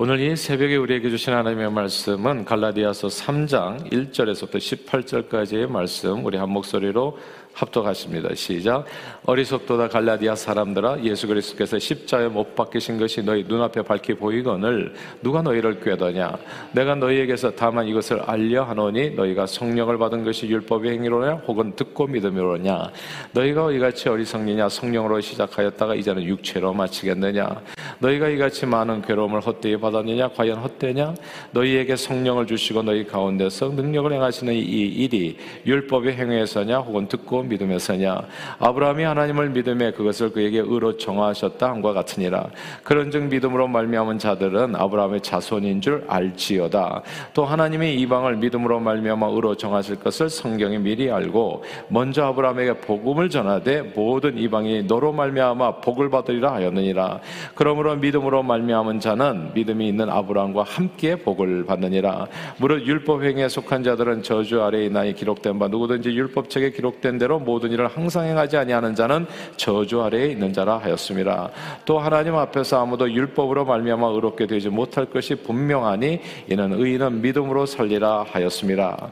오늘 이 새벽에 우리에게 주신 하나님의 말씀은 갈라디아서 3장 1절에서부터 18절까지의 말씀 우리 한 목소리로 합독하십니다. 시작. 어리석도다 갈라디아 사람들아 예수 그리스도께서 십자에 못 박히신 것이 너희 눈앞에 밝히 보이거늘 누가 너희를 꾀더냐? 내가 너희에게서 다만 이것을 알려 하노니 너희가 성령을 받은 것이 율법의 행위로냐? 혹은 듣고 믿음으로냐? 너희가 이같이 어리석느냐? 성령으로 시작하였다가 이제는 육체로 마치겠느냐? 너희가 이같이 많은 괴로움을 헛되이 받았느냐? 과연 헛되냐? 너희에게 성령을 주시고 너희 가운데서 능력을 행하시는 이 일이 율법의 행위에서냐? 혹은 듣고 믿음에 서냐? 아브라함이 하나님을 믿음에 그것을 그에게 의로 정하셨다 함과 같으니라. 그런즉 믿음으로 말미암은 자들은 아브라함의 자손인 줄 알지어다. 또 하나님이 이방을 믿음으로 말미암아 의로 정하실 것을 성경이 미리 알고 먼저 아브라함에게 복음을 전하되 모든 이방이 너로 말미암아 복을 받으리라 하였느니라. 그러므로 믿음으로 말미암은 자는 믿음이 있는 아브라함과 함께 복을 받느니라. 무릇 율법 행위에 속한 자들은 저주 아래에 있나니 기록된 바 누구든지 율법책에 기록된 대로 모든 일을 항상 행하지 아니하는 자는 저주 아래에 있는 자라 하였습니다. 또 하나님 앞에서 아무도 율법으로 말미암아 의롭게 되지 못할 것이 분명하니 이는 의인은 믿음으로 살리라 하였습니다.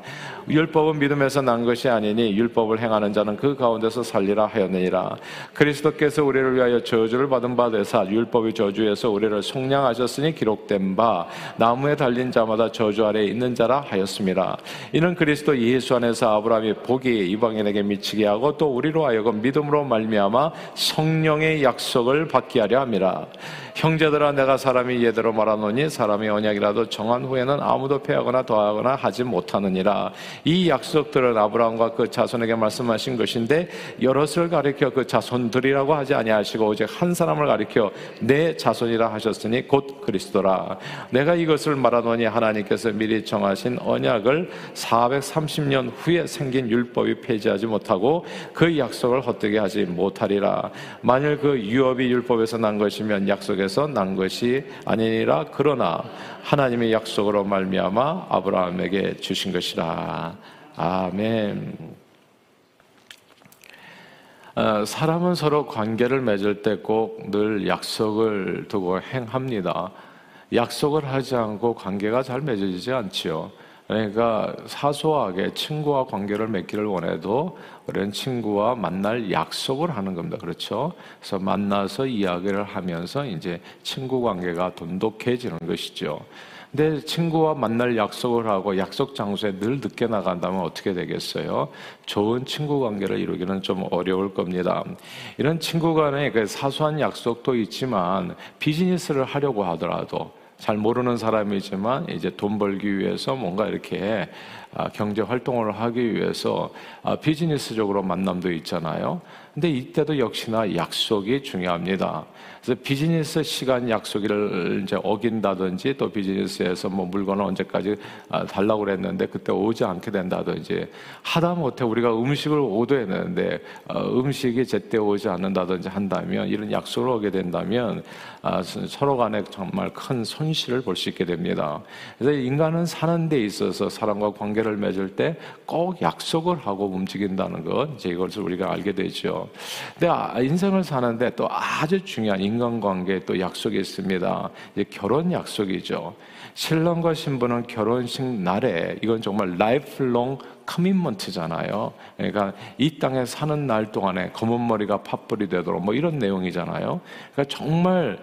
율법은 믿음에서 난 것이 아니니 율법을 행하는 자는 그 가운데서 살리라 하였느니라. 그리스도께서 우리를 위하여 저주를 받은 바 되사 율법의 저주에서 우리를 속량하셨으니 기록된 바 나무에 달린 자마다 저주 아래에 있는 자라 하였습니다. 이는 그리스도 예수 안에서 아브라함이 복이 이방인에게 미치 게 하고 또 우리로 하여금 믿음으로 말미암아 성령의 약속을 받게 하려 함이라. 형제들아 내가 사람이 예대로 말하노니 사람이 언약이라도 정한 후에는 아무도 패하거나 더하거나 하지 못하느니라. 이 약속들은 아브라함과 그 자손에게 말씀하신 것인데 여럿을 가리켜 그 자손들이라고 하지 아니하시고 오직 한 사람을 가리켜 내 자손이라 하셨으니 곧 그리스도라. 내가 이것을 말하노니 하나님께서 미리 정하신 언약을 430년 후에 생긴 율법이 폐지하지 못하고 그 약속을 헛되게 하지 못하리라. 만일 그 유업이 율법에서 난 것이면 약속에서 난 것이 아니니라. 그러나 하나님의 약속으로 말미암아 아브라함에게 주신 것이라. 아멘. 어, 사람은 서로 관계를 맺을 때 꼭 늘 약속을 두고 행합니다. 약속을 하지 않고 관계가 잘 맺어지지 않지요. 그러니까 사소하게 친구와 관계를 맺기를 원해도 우리는 친구와 만날 약속을 하는 겁니다. 그렇죠? 그래서 만나서 이야기를 하면서 이제 친구 관계가 돈독해지는 것이죠. 근데 친구와 만날 약속을 하고 약속 장소에 늘 늦게 나간다면 어떻게 되겠어요? 좋은 친구 관계를 이루기는 좀 어려울 겁니다. 이런 친구 간의 그 사소한 약속도 있지만 비즈니스를 하려고 하더라도 잘 모르는 사람이지만 이제 돈 벌기 위해서 뭔가 이렇게 아, 경제 활동을 하기 위해서 아, 비즈니스적으로 만남도 있잖아요. 근데 이때도 역시나 약속이 중요합니다. 그래서 비즈니스 시간 약속을 이제 어긴다든지 또 비즈니스에서 뭐 물건을 언제까지 아, 달라고 그랬는데 그때 오지 않게 된다든지 하다 못해 우리가 음식을 오도했는데 어, 음식이 제때 오지 않는다든지 한다면 이런 약속을 하게 된다면 아, 서로 간에 정말 큰 손실을 볼 수 있게 됩니다. 그래서 인간은 사는 데 있어서 사람과 관계를 맺을 때 꼭 약속을 하고 움직인다는 것, 이제 이것을 우리가 알게 되죠. 근데 아, 인생을 사는데 또 아주 중요한 인간관계 또 약속이 있습니다. 결혼 약속이죠. 신랑과 신부는 결혼식 날에 이건 정말 lifelong commitment잖아요. 그러니까 이 땅에 사는 날 동안에 검은 머리가 파뿌리 되도록 뭐 이런 내용이잖아요. 그러니까 정말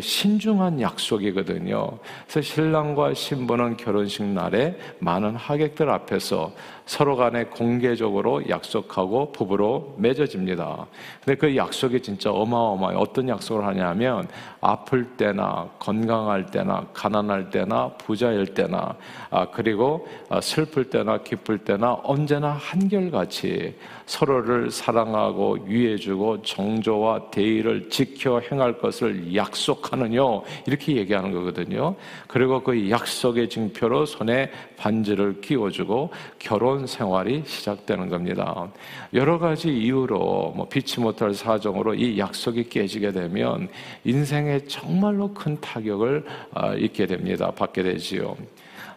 신중한 약속이거든요. 그래서 신랑과 신부는 결혼식 날에 많은 하객들 앞에서 서로 간에 공개적으로 약속하고 부부로 맺어집니다. 근데 그 약속이 진짜 어마어마해요. 어떤 약속을 하냐면 아플 때나 건강할 때나 가난할 때나 부자일 때나 아, 그리고 아, 슬플 때나 기쁠 때나 언제나 한결같이 서로를 사랑하고 위해주고 정조와 대의를 지켜 행할 것을 약속하느뇨 이렇게 얘기하는 거거든요. 그리고 그 약속의 증표로 손에 반지를 끼워주고 결혼 생활이 시작되는 겁니다. 여러 가지 이유로 뭐 피치 못할 사정으로 이 약속이 깨지게 되면 인생에 정말로 큰 타격을 아, 입게 됩니다. 받게 되지요.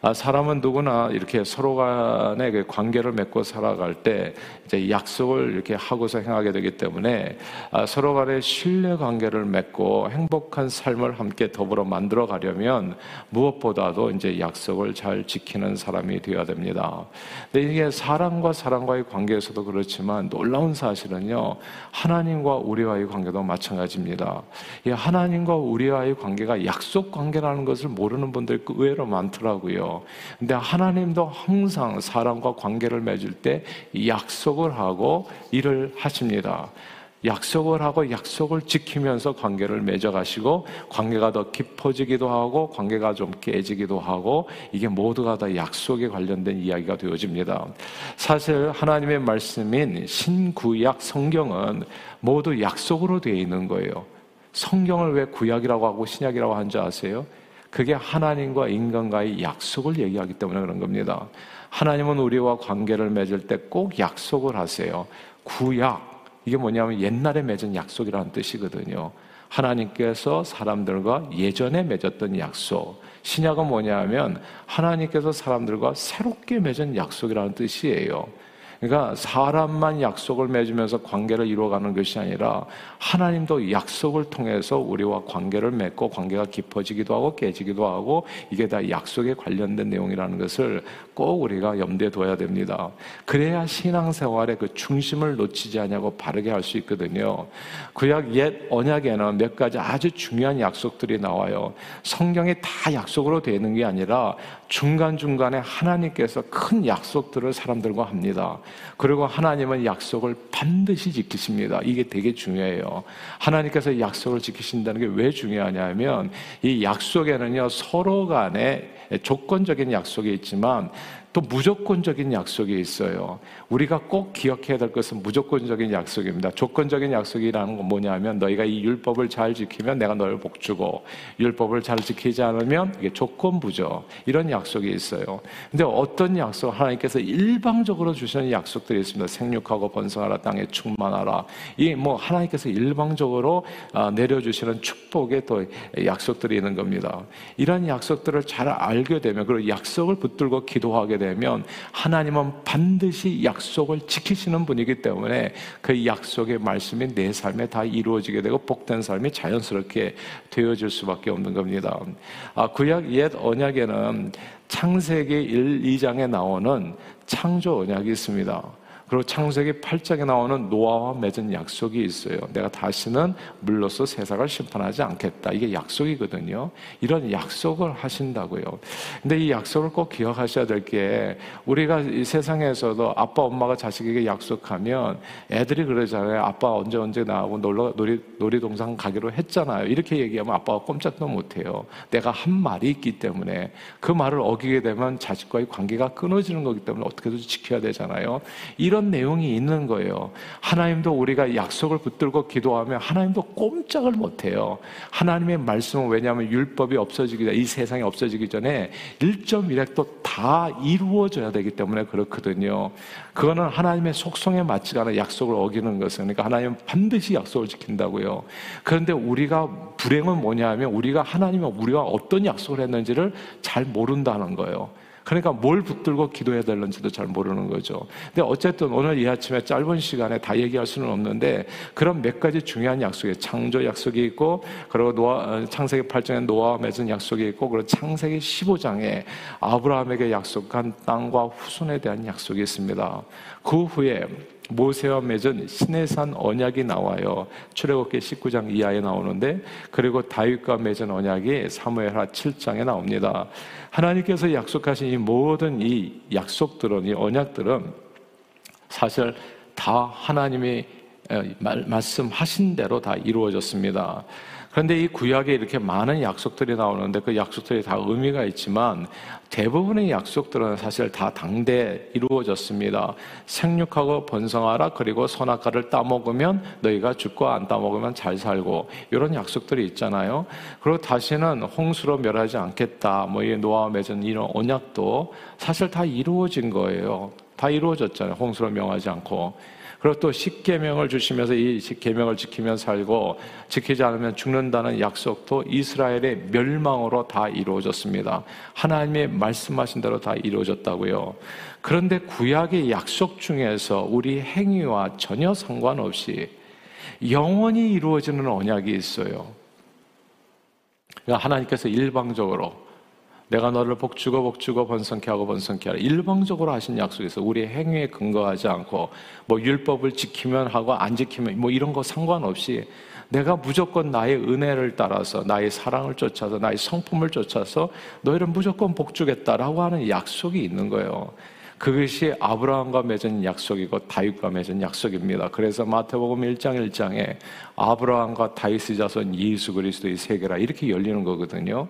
아, 사람은 누구나 이렇게 서로 간의 그 관계를 맺고 살아갈 때 이제 약속을 이렇게 하고서 행하게 되기 때문에 아, 서로 간에 신뢰 관계를 맺고 행복한 삶을 함께 더불어 만들어 가려면 무엇보다도 이제 약속을 잘 지키는 사람이 되어야 됩니다. 근데 이게 사람과 사람과의 관계에서도 그렇지만 놀라운 사실은요. 하나님과 우리와의 관계도 마찬가지입니다. 이 하나님과 우리와의 관계가 약속 관계라는 것을 모르는 분들이 의외로 많더라고요. 근데 하나님도 항상 사람과 관계를 맺을 때 약속 을 하고 일을 하십니다. 약속을 하고 약속을 지키면서 관계를 맺어가시고 관계가 더 깊어지기도 하고 관계가 좀 깨지기도 하고 이게 모두가 다 약속에 관련된 이야기가 되어집니다. 사실 하나님의 말씀인 신구약 성경은 모두 약속으로 되어 있는 거예요. 성경을 왜 구약이라고 하고 신약이라고 한줄 아세요? 그게 하나님과 인간과의 약속을 얘기하기 때문에 그런 겁니다. 하나님은 우리와 관계를 맺을 때 꼭 약속을 하세요. 구약. 이게 뭐냐면 옛날에 맺은 약속이라는 뜻이거든요. 하나님께서 사람들과 예전에 맺었던 약속. 신약은 뭐냐면 하나님께서 사람들과 새롭게 맺은 약속이라는 뜻이에요. 그러니까 사람만 약속을 맺으면서 관계를 이루어가는 것이 아니라 하나님도 약속을 통해서 우리와 관계를 맺고 관계가 깊어지기도 하고 깨지기도 하고 이게 다 약속에 관련된 내용이라는 것을 꼭 우리가 염두에 둬야 됩니다. 그래야 신앙생활의 그 중심을 놓치지 않냐고 바르게 할 수 있거든요. 구약 옛 언약에는 몇 가지 아주 중요한 약속들이 나와요. 성경이 다 약속으로 되는 게 아니라 중간중간에 하나님께서 큰 약속들을 사람들과 합니다. 그리고 하나님은 약속을 반드시 지키십니다. 이게 되게 중요해요. 하나님께서 약속을 지키신다는 게 왜 중요하냐면 이 약속에는요, 서로 간에 조건적인 약속이 있지만 또 무조건적인 약속이 있어요. 우리가 꼭 기억해야 될 것은 무조건적인 약속입니다. 조건적인 약속이라는 건 뭐냐면 너희가 이 율법을 잘 지키면 내가 너를 복주고 율법을 잘 지키지 않으면 이게 조건부죠. 이런 약속이 있어요. 근데 어떤 약속 하나님께서 일방적으로 주시는 약속들이 있습니다. 생육하고 번성하라 땅에 충만하라. 이 뭐 하나님께서 일방적으로 아, 내려주시는 축복의 또 약속들이 있는 겁니다. 이런 약속들을 잘 알게 되면 그리고 약속을 붙들고 기도하게 되면 하나님은 반드시 약속을 지키시는 분이기 때문에 그 약속의 말씀이 내 삶에 다 이루어지게 되고 복된 삶이 자연스럽게 되어질 수밖에 없는 겁니다. 아, 구약 옛 언약에는 창세기 1, 2장에 나오는 창조 언약이 있습니다. 그리고 창세기 8장에 나오는 노아와 맺은 약속이 있어요. 내가 다시는 물로서 세상을 심판하지 않겠다. 이게 약속이거든요. 이런 약속을 하신다고요. 근데 이 약속을 꼭 기억하셔야 될 게 우리가 이 세상에서도 아빠 엄마가 자식에게 약속하면 애들이 그러잖아요. 아빠 언제 언제 나하고 놀러 놀이 놀이동산 가기로 했잖아요. 이렇게 얘기하면 아빠가 꼼짝도 못 해요. 내가 한 말이 있기 때문에 그 말을 어기게 되면 자식과의 관계가 끊어지는 거기 때문에 어떻게든 지켜야 되잖아요. 이런 이런 내용이 있는 거예요. 하나님도 우리가 약속을 붙들고 기도하면 하나님도 꼼짝을 못해요. 하나님의 말씀은 왜냐하면 율법이 없어지기 전에 이 세상이 없어지기 전에 1.1획도 다 이루어져야 되기 때문에 그렇거든요. 그거는 하나님의 속성에 맞지 않은 약속을 어기는 것은 그러니까 하나님은 반드시 약속을 지킨다고요. 그런데 우리가 불행은 뭐냐 하면 우리가 하나님은 우리가 어떤 약속을 했는지를 잘 모른다는 거예요. 그러니까 뭘 붙들고 기도해야 되는지도 잘 모르는 거죠. 근데 어쨌든 오늘 이 아침에 짧은 시간에 다 얘기할 수는 없는데 그런 몇 가지 중요한 약속이 창조 약속이 있고 그리고 노아 어, 창세기 8장에 노아와 맺은 약속이 있고 그리고 창세기 15장에 아브라함에게 약속한 땅과 후손에 대한 약속이 있습니다. 그 후에 모세와 맺은 시내산 언약이 나와요. 출애굽기 19장 이하에 나오는데 그리고 다윗과 맺은 언약이 사무엘하 7장에 나옵니다. 하나님께서 약속하신 이 모든 이 약속들은 이 언약들은 사실 다 하나님이 말씀하신 대로 다 이루어졌습니다. 그런데 이 구약에 이렇게 많은 약속들이 나오는데 그 약속들이 다 의미가 있지만 대부분의 약속들은 사실 다 당대 이루어졌습니다. 생육하고 번성하라 그리고 선악과를 따먹으면 너희가 죽고 안 따먹으면 잘 살고 이런 약속들이 있잖아요. 그리고 다시는 홍수로 멸하지 않겠다. 뭐 이 노아 맺은 이런 언약도 사실 다 이루어진 거예요. 다 이루어졌잖아요. 홍수로 명하지 않고. 그리고 또 십계명을 주시면서 이 십계명을 지키면 살고 지키지 않으면 죽는다는 약속도 이스라엘의 멸망으로 다 이루어졌습니다. 하나님의 말씀하신 대로 다 이루어졌다고요. 그런데 구약의 약속 중에서 우리 행위와 전혀 상관없이 영원히 이루어지는 언약이 있어요. 그러니까 하나님께서 일방적으로 내가 너를 복주고 복주고 번성케 하고 번성케 하라. 일방적으로 하신 약속에서 우리의 행위에 근거하지 않고 뭐 율법을 지키면 하고 안 지키면 뭐 이런 거 상관없이 내가 무조건 나의 은혜를 따라서 나의 사랑을 쫓아서 나의 성품을 쫓아서 너희를 무조건 복주겠다라고 하는 약속이 있는 거예요. 그것이 아브라함과 맺은 약속이고 다윗과 맺은 약속입니다. 그래서 마태복음 1장 1장에 아브라함과 다윗의 자손 예수 그리스도의 세계라 이렇게 열리는 거거든요.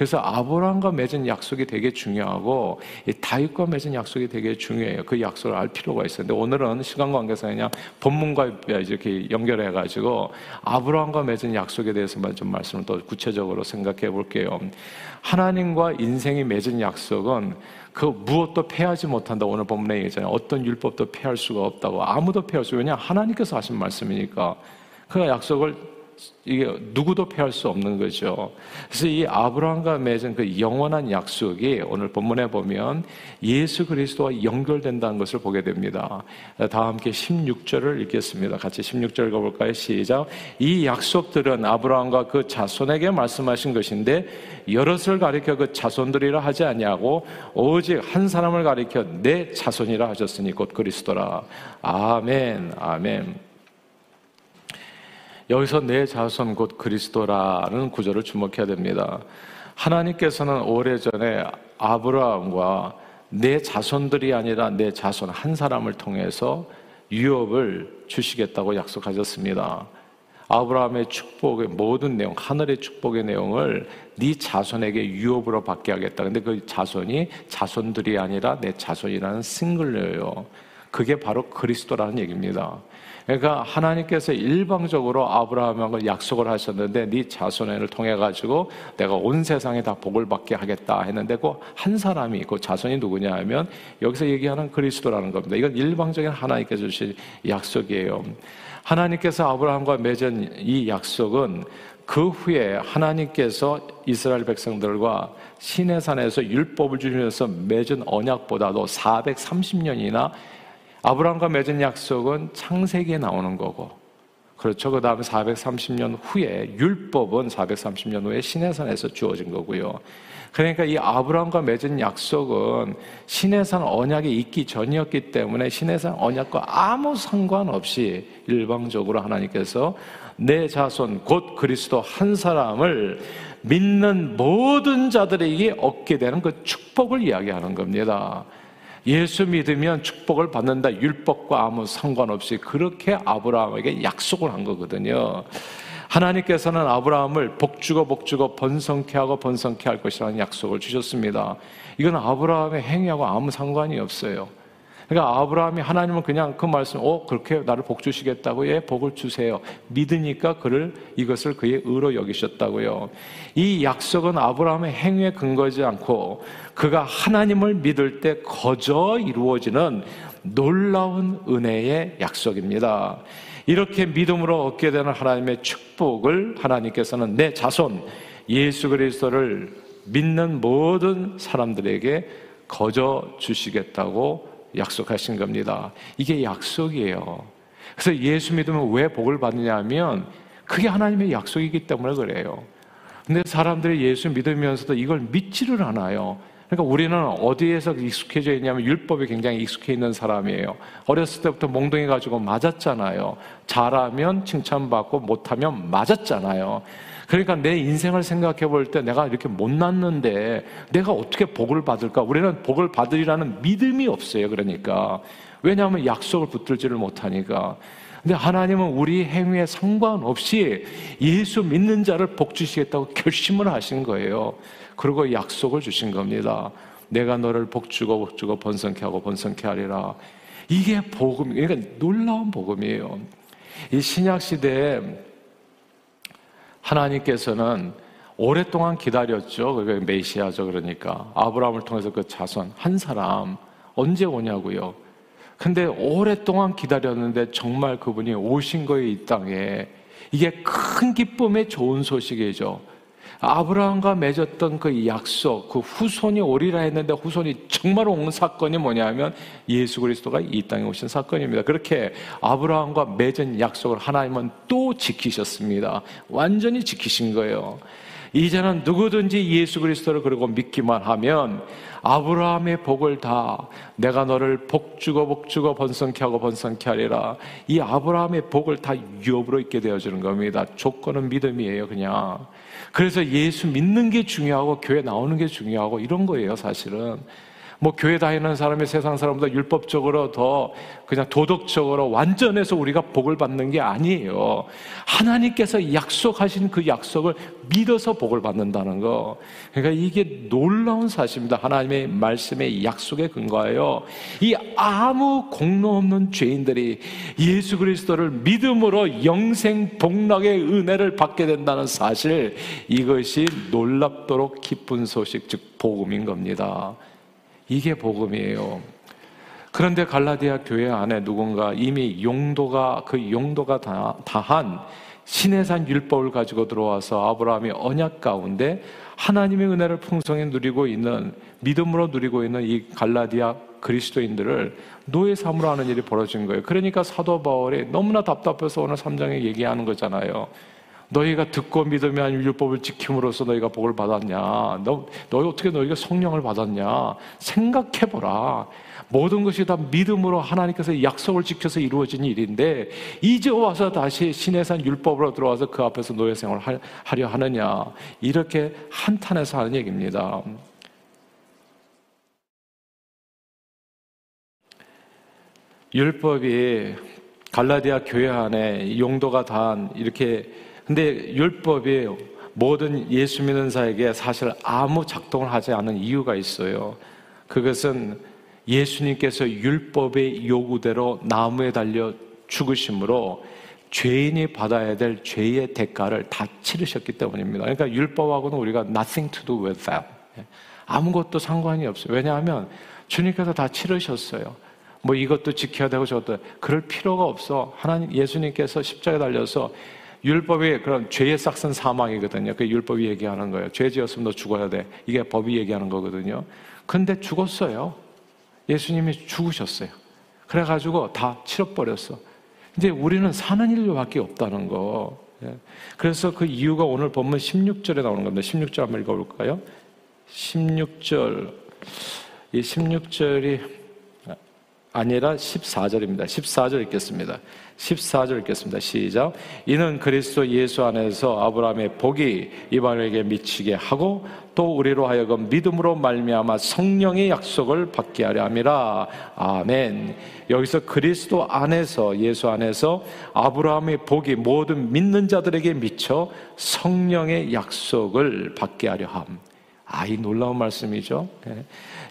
그래서 아브라함과 맺은 약속이 되게 중요하고 다윗과 맺은 약속이 되게 중요해요. 그 약속을 알 필요가 있어요. 근데 오늘은 시간 관계상 그냥 본문과 이렇게 연결해 가지고 아브라함과 맺은 약속에 대해서만 좀 말씀을 더 구체적으로 생각해 볼게요. 하나님과 인생이 맺은 약속은 그 무엇도 패하지 못한다. 오늘 본문에 얘기잖아요. 어떤 율법도 패할 수가 없다고. 아무도 패할 수, 왜냐 하나님께서 하신 말씀이니까. 그 약속을 이게 누구도 피할 수 없는 거죠. 그래서 이 아브라함과 맺은 그 영원한 약속이 오늘 본문에 보면 예수 그리스도와 연결된다는 것을 보게 됩니다. 다 함께 16절을 읽겠습니다. 같이 16절 읽어볼까요? 시작. 이 약속들은 아브라함과 그 자손에게 말씀하신 것인데 여럿을 가리켜 그 자손들이라 하지 아니하고 오직 한 사람을 가리켜 내 자손이라 하셨으니 곧 그리스도라. 아멘. 아멘. 여기서 내 자손 곧 그리스도라는 구절을 주목해야 됩니다. 하나님께서는 오래전에 아브라함과 내 자손들이 아니라 내 자손 한 사람을 통해서 유업을 주시겠다고 약속하셨습니다. 아브라함의 축복의 모든 내용, 하늘의 축복의 내용을 네 자손에게 유업으로 받게 하겠다. 근데 그 자손이 자손들이 아니라 내 자손이라는 싱글러예요. 그게 바로 그리스도라는 얘기입니다. 그러니까 하나님께서 일방적으로 아브라함하고 약속을 하셨는데 네 자손을 통해 가지고 내가 온 세상에 다 복을 받게 하겠다 했는데 그 한 사람이 그 자손이 누구냐 하면 여기서 얘기하는 그리스도라는 겁니다. 이건 일방적인 하나님께서 주신 약속이에요. 하나님께서 아브라함과 맺은 이 약속은 그 후에 하나님께서 이스라엘 백성들과 시내산에서 율법을 주시면서 맺은 언약보다도 430년이나 아브라함과 맺은 약속은 창세기에 나오는 거고 그렇죠. 그 다음에 430년 후에 율법은 430년 후에 시내산에서 주어진 거고요. 그러니까 이 아브라함과 맺은 약속은 시내산 언약이 있기 전이었기 때문에 시내산 언약과 아무 상관없이 일방적으로 하나님께서 내 자손 곧 그리스도 한 사람을 믿는 모든 자들에게 얻게 되는 그 축복을 이야기하는 겁니다. 예수 믿으면 축복을 받는다. 율법과 아무 상관없이 그렇게 아브라함에게 약속을 한 거거든요. 하나님께서는 아브라함을 복주고 복주고 번성케 하고 번성케 할 것이라는 약속을 주셨습니다. 이건 아브라함의 행위하고 아무 상관이 없어요. 그러니까 아브라함이 하나님은 그냥 그 말씀, 어, 그렇게 나를 복 주시겠다고, 예, 복을 주세요. 믿으니까 그를, 이것을 그의 의로 여기셨다고요. 이 약속은 아브라함의 행위에 근거하지 않고 그가 하나님을 믿을 때 거저 이루어지는 놀라운 은혜의 약속입니다. 이렇게 믿음으로 얻게 되는 하나님의 축복을 하나님께서는 내 자손 예수 그리스도를 믿는 모든 사람들에게 거저 주시겠다고 약속하신 겁니다. 이게 약속이에요. 그래서 예수 믿으면 왜 복을 받느냐 하면 그게 하나님의 약속이기 때문에 그래요. 근데 사람들이 예수 믿으면서도 이걸 믿지를 않아요. 그러니까 우리는 어디에서 익숙해져 있냐면 율법에 굉장히 익숙해 있는 사람이에요. 어렸을 때부터 몽둥이 가지고 맞았잖아요. 잘하면 칭찬받고 못하면 맞았잖아요. 그러니까 내 인생을 생각해 볼 때 내가 이렇게 못났는데 내가 어떻게 복을 받을까? 우리는 복을 받으리라는 믿음이 없어요. 그러니까. 왜냐하면 약속을 붙들지를 못하니까. 근데 하나님은 우리 행위에 상관없이 예수 믿는 자를 복 주시겠다고 결심을 하신 거예요. 그리고 약속을 주신 겁니다. 내가 너를 복 주고 복 주고 번성케 하고 번성케 하리라. 이게 복음, 그러니까 놀라운 복음이에요. 이 신약 시대에 하나님께서는 오랫동안 기다렸죠. 그게 메시아죠. 그러니까 아브라함을 통해서 그 자손 한 사람 언제 오냐고요. 근데 오랫동안 기다렸는데 정말 그분이 오신 거예요, 이 땅에. 이게 큰 기쁨의 좋은 소식이죠. 아브라함과 맺었던 그 약속, 그 후손이 오리라 했는데 후손이 정말 온 사건이 뭐냐면 예수 그리스도가 이 땅에 오신 사건입니다. 그렇게 아브라함과 맺은 약속을 하나님은 또 지키셨습니다. 완전히 지키신 거예요. 이제는 누구든지 예수 그리스도를 그리고 믿기만 하면 아브라함의 복을 다 내가 너를 복주고 복주고 번성케 하고 번성케 하리라. 이 아브라함의 복을 다 유업으로 있게 되어주는 겁니다. 조건은 믿음이에요, 그냥. 그래서 예수 믿는 게 중요하고 교회 나오는 게 중요하고 이런 거예요, 사실은. 뭐 교회 다니는 사람이 세상 사람보다 율법적으로 더 그냥 도덕적으로 완전해서 우리가 복을 받는 게 아니에요. 하나님께서 약속하신 그 약속을 믿어서 복을 받는다는 거. 그러니까 이게 놀라운 사실입니다. 하나님의 말씀의 약속에 근거하여 이 아무 공로 없는 죄인들이 예수 그리스도를 믿음으로 영생 복락의 은혜를 받게 된다는 사실 이것이 놀랍도록 기쁜 소식 즉 복음인 겁니다. 이게 복음이에요. 그런데 갈라디아 교회 안에 누군가 이미 용도가 그 용도가 다, 다한 신해산 율법을 가지고 들어와서 아브라함이 언약 가운데 하나님의 은혜를 풍성히 누리고 있는 믿음으로 누리고 있는 이 갈라디아 그리스도인들을 노예 삼으로 하는 일이 벌어진 거예요. 그러니까 사도 바울이 너무나 답답해서 오늘 3장에 얘기하는 거잖아요. 너희가 듣고 믿으면 율법을 지킴으로써 너희가 복을 받았냐? 너, 너희 어떻게 너희가 성령을 받았냐? 생각해보라. 모든 것이 다 믿음으로 하나님께서 약속을 지켜서 이루어진 일인데 이제 와서 다시 신의 산 율법으로 들어와서 그 앞에서 노예 생활을 하려 하느냐? 이렇게 한탄해서 하는 얘기입니다. 율법이 갈라디아 교회 안에 용도가 다 이렇게 근데 율법이 모든 예수 믿는 자에게 사실 아무 작동을 하지 않은 이유가 있어요. 그것은 예수님께서 율법의 요구대로 나무에 달려 죽으심으로 죄인이 받아야 될 죄의 대가를 다 치르셨기 때문입니다. 그러니까 율법하고는 우리가 nothing to do with that. 아무것도 상관이 없어요. 왜냐하면 주님께서 다 치르셨어요. 뭐 이것도 지켜야 되고 저것도 그럴 필요가 없어. 하나님 예수님께서 십자가에 달려서 율법이 그런 죄의 싹은 사망이거든요. 그 율법이 얘기하는 거예요. 죄 지었으면 너 죽어야 돼. 이게 법이 얘기하는 거거든요. 근데 죽었어요. 예수님이 죽으셨어요. 그래가지고 다 치러버렸어. 이제 우리는 사는 일밖에 없다는 거. 예. 그래서 그 이유가 오늘 본문 16절에 나오는 겁니다. 16절 한번 읽어볼까요? 16절. 이 16절이 아니라 14절입니다. 14절 읽겠습니다. 14절 읽겠습니다. 시작. 이는 그리스도 예수 안에서 아브라함의 복이 이방에게 미치게 하고 또 우리로 하여금 믿음으로 말미암아 성령의 약속을 받게 하려 함이라. 아멘. 여기서 그리스도 안에서 예수 안에서 아브라함의 복이 모든 믿는 자들에게 미쳐 성령의 약속을 받게 하려 함. 아, 이 놀라운 말씀이죠. 네.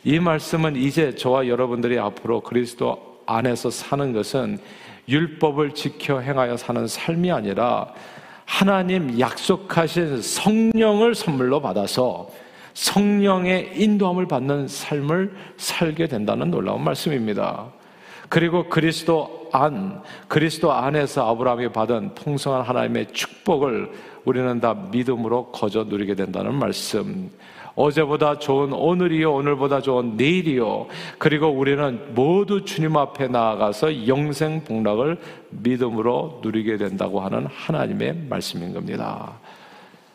이 말씀은 이제 저와 여러분들이 앞으로 그리스도 안에서 사는 것은 율법을 지켜 행하여 사는 삶이 아니라 하나님 약속하신 성령을 선물로 받아서 성령의 인도함을 받는 삶을 살게 된다는 놀라운 말씀입니다. 그리고 그리스도 안, 그리스도 안에서 아브라함이 받은 풍성한 하나님의 축복을 우리는 다 믿음으로 거저 누리게 된다는 말씀. 어제보다 좋은 오늘이요, 오늘보다 좋은 내일이요. 그리고 우리는 모두 주님 앞에 나아가서 영생 복락을 믿음으로 누리게 된다고 하는 하나님의 말씀인 겁니다.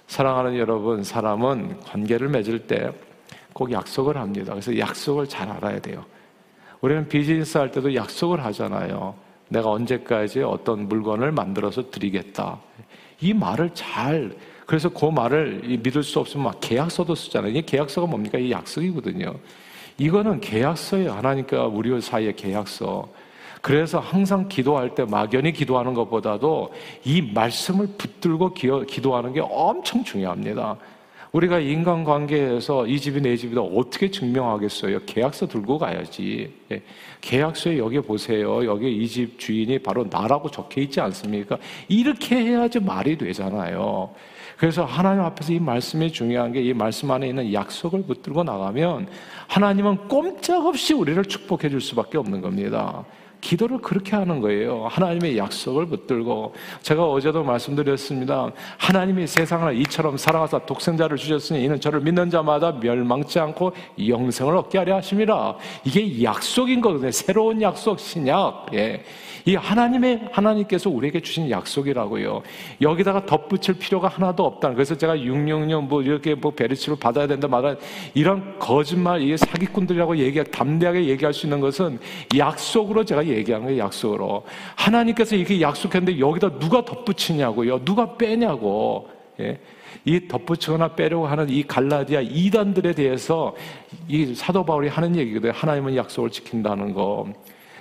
사랑하는 여러분, 사람은 관계를 맺을 때 꼭 약속을 합니다. 그래서 약속을 잘 알아야 돼요. 우리는 비즈니스 할 때도 약속을 하잖아요. 내가 언제까지 어떤 물건을 만들어서 드리겠다. 이 말을 잘 그래서 그 말을 믿을 수 없으면 막 계약서도 쓰잖아요. 이게 계약서가 뭡니까? 이 약속이거든요. 이거는 계약서예요. 하나님과 우리 사이의 계약서. 그래서 항상 기도할 때 막연히 기도하는 것보다도 이 말씀을 붙들고 기도하는 게 엄청 중요합니다. 우리가 인간관계에서 이 집이 내 집이다 어떻게 증명하겠어요? 계약서 들고 가야지. 예. 계약서에 여기 보세요. 여기 이 집 주인이 바로 나라고 적혀 있지 않습니까? 이렇게 해야지 말이 되잖아요. 그래서 하나님 앞에서 이 말씀이 중요한 게 이 말씀 안에 있는 약속을 붙들고 나가면 하나님은 꼼짝없이 우리를 축복해 줄 수밖에 없는 겁니다. 기도를 그렇게 하는 거예요. 하나님의 약속을 붙들고 제가 어제도 말씀드렸습니다. 하나님이 세상을 이처럼 사랑하사 독생자를 주셨으니 이는 저를 믿는 자마다 멸망치 않고 영생을 얻게 하려 하심이라. 이게 약속인 거거든요. 새로운 약속 신약. 예. 이 하나님의 하나님께서 우리에게 주신 약속이라고요. 여기다가 덧붙일 필요가 하나도 없다는. 그래서 제가 666뭐 이렇게 뭐 베르치로 받아야 된다 말한 이런 거짓말 이게 사기꾼들이라고 얘기 담대하게 얘기할 수 있는 것은 약속으로 제가 얘기한 거예요. 약속으로 하나님께서 이렇게 약속했는데 여기다 누가 덧붙이냐고요. 누가 빼냐고. 예. 이 덧붙이거나 빼려고 하는 이 갈라디아 이단들에 대해서 이 사도 바울이 하는 얘기거든요. 하나님은 약속을 지킨다는 거.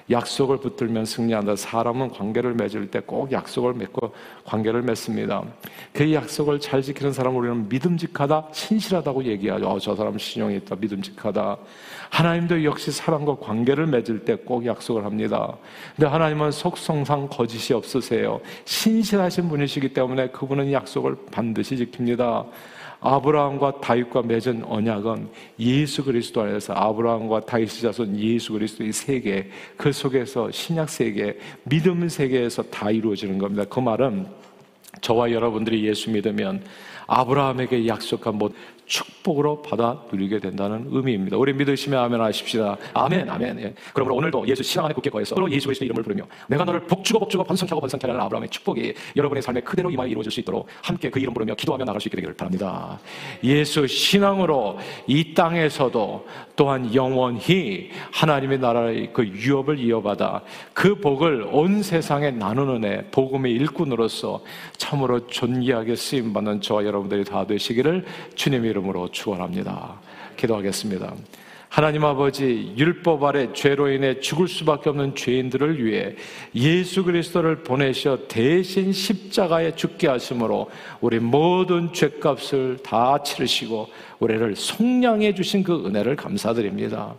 약속을 붙들면 승리한다. 사람은 관계를 맺을 때 꼭 약속을 맺고 관계를 맺습니다. 그 약속을 잘 지키는 사람 우리는 믿음직하다, 신실하다고 얘기하죠. 어, 저 사람 신용이 있다, 믿음직하다. 하나님도 역시 사람과 관계를 맺을 때 꼭 약속을 합니다. 근데 하나님은 속성상 거짓이 없으세요. 신실하신 분이시기 때문에 그분은 약속을 반드시 지킵니다. 아브라함과 다윗과 맺은 언약은 예수 그리스도 안에서 아브라함과 다윗의 자손 예수 그리스도 의 세계 그 속에서 신약 세계 믿음 세계에서 다 이루어지는 겁니다. 그 말은 저와 여러분들이 예수 믿으면 아브라함에게 약속한 뭐 축복으로 받아 누리게 된다는 의미입니다. 우리 믿으시면 아멘 하십시다. 아멘, 아멘. 예. 그러므로 오늘도 예수 신앙 안에 굳게 거해서 서로 예수 그리스도 이름을 부르며 내가 너를 복주고 복주고 번성케 하고 번성케 하는 아브라함의 축복이 여러분의 삶에 그대로 이마에 이루어질 수 있도록 함께 그 이름 부르며 기도하며 나갈 수 있게 되기를 바랍니다. 예수 신앙으로 이 땅에서도 또한 영원히 하나님의 나라의 그 유업을 이어받아 그 복을 온 세상에 나누는 애 복음의 일꾼으로서 참으로 존귀하게 쓰임 받는 저와 여러분들이 다 되시기를 주님의 이름으로 축원합니다. 기도하겠습니다. 하나님 아버지 율법 아래 죄로 인해 죽을 수밖에 없는 죄인들을 위해 예수 그리스도를 보내셔 대신 십자가에 죽게 하심으로 우리 모든 죄값을 다 치르시고 우리를 속량해 주신 그 은혜를 감사드립니다.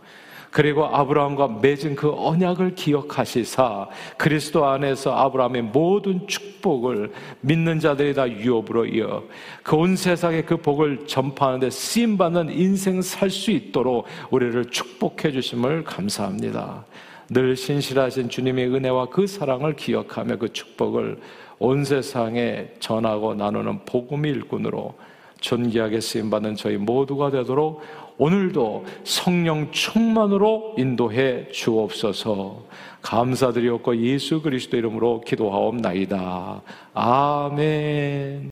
그리고 아브라함과 맺은 그 언약을 기억하시사 그리스도 안에서 아브라함의 모든 축복을 믿는 자들이 다 유업으로 이어 그 온 세상에 그 복을 전파하는데 쓰임 받는 인생 살 수 있도록 우리를 축복해 주심을 감사합니다. 늘 신실하신 주님의 은혜와 그 사랑을 기억하며 그 축복을 온 세상에 전하고 나누는 복음의 일꾼으로 존귀하게 쓰임 받는 저희 모두가 되도록 오늘도 성령 충만으로 인도해 주옵소서. 감사드리옵고 예수 그리스도 이름으로 기도하옵나이다. 아멘.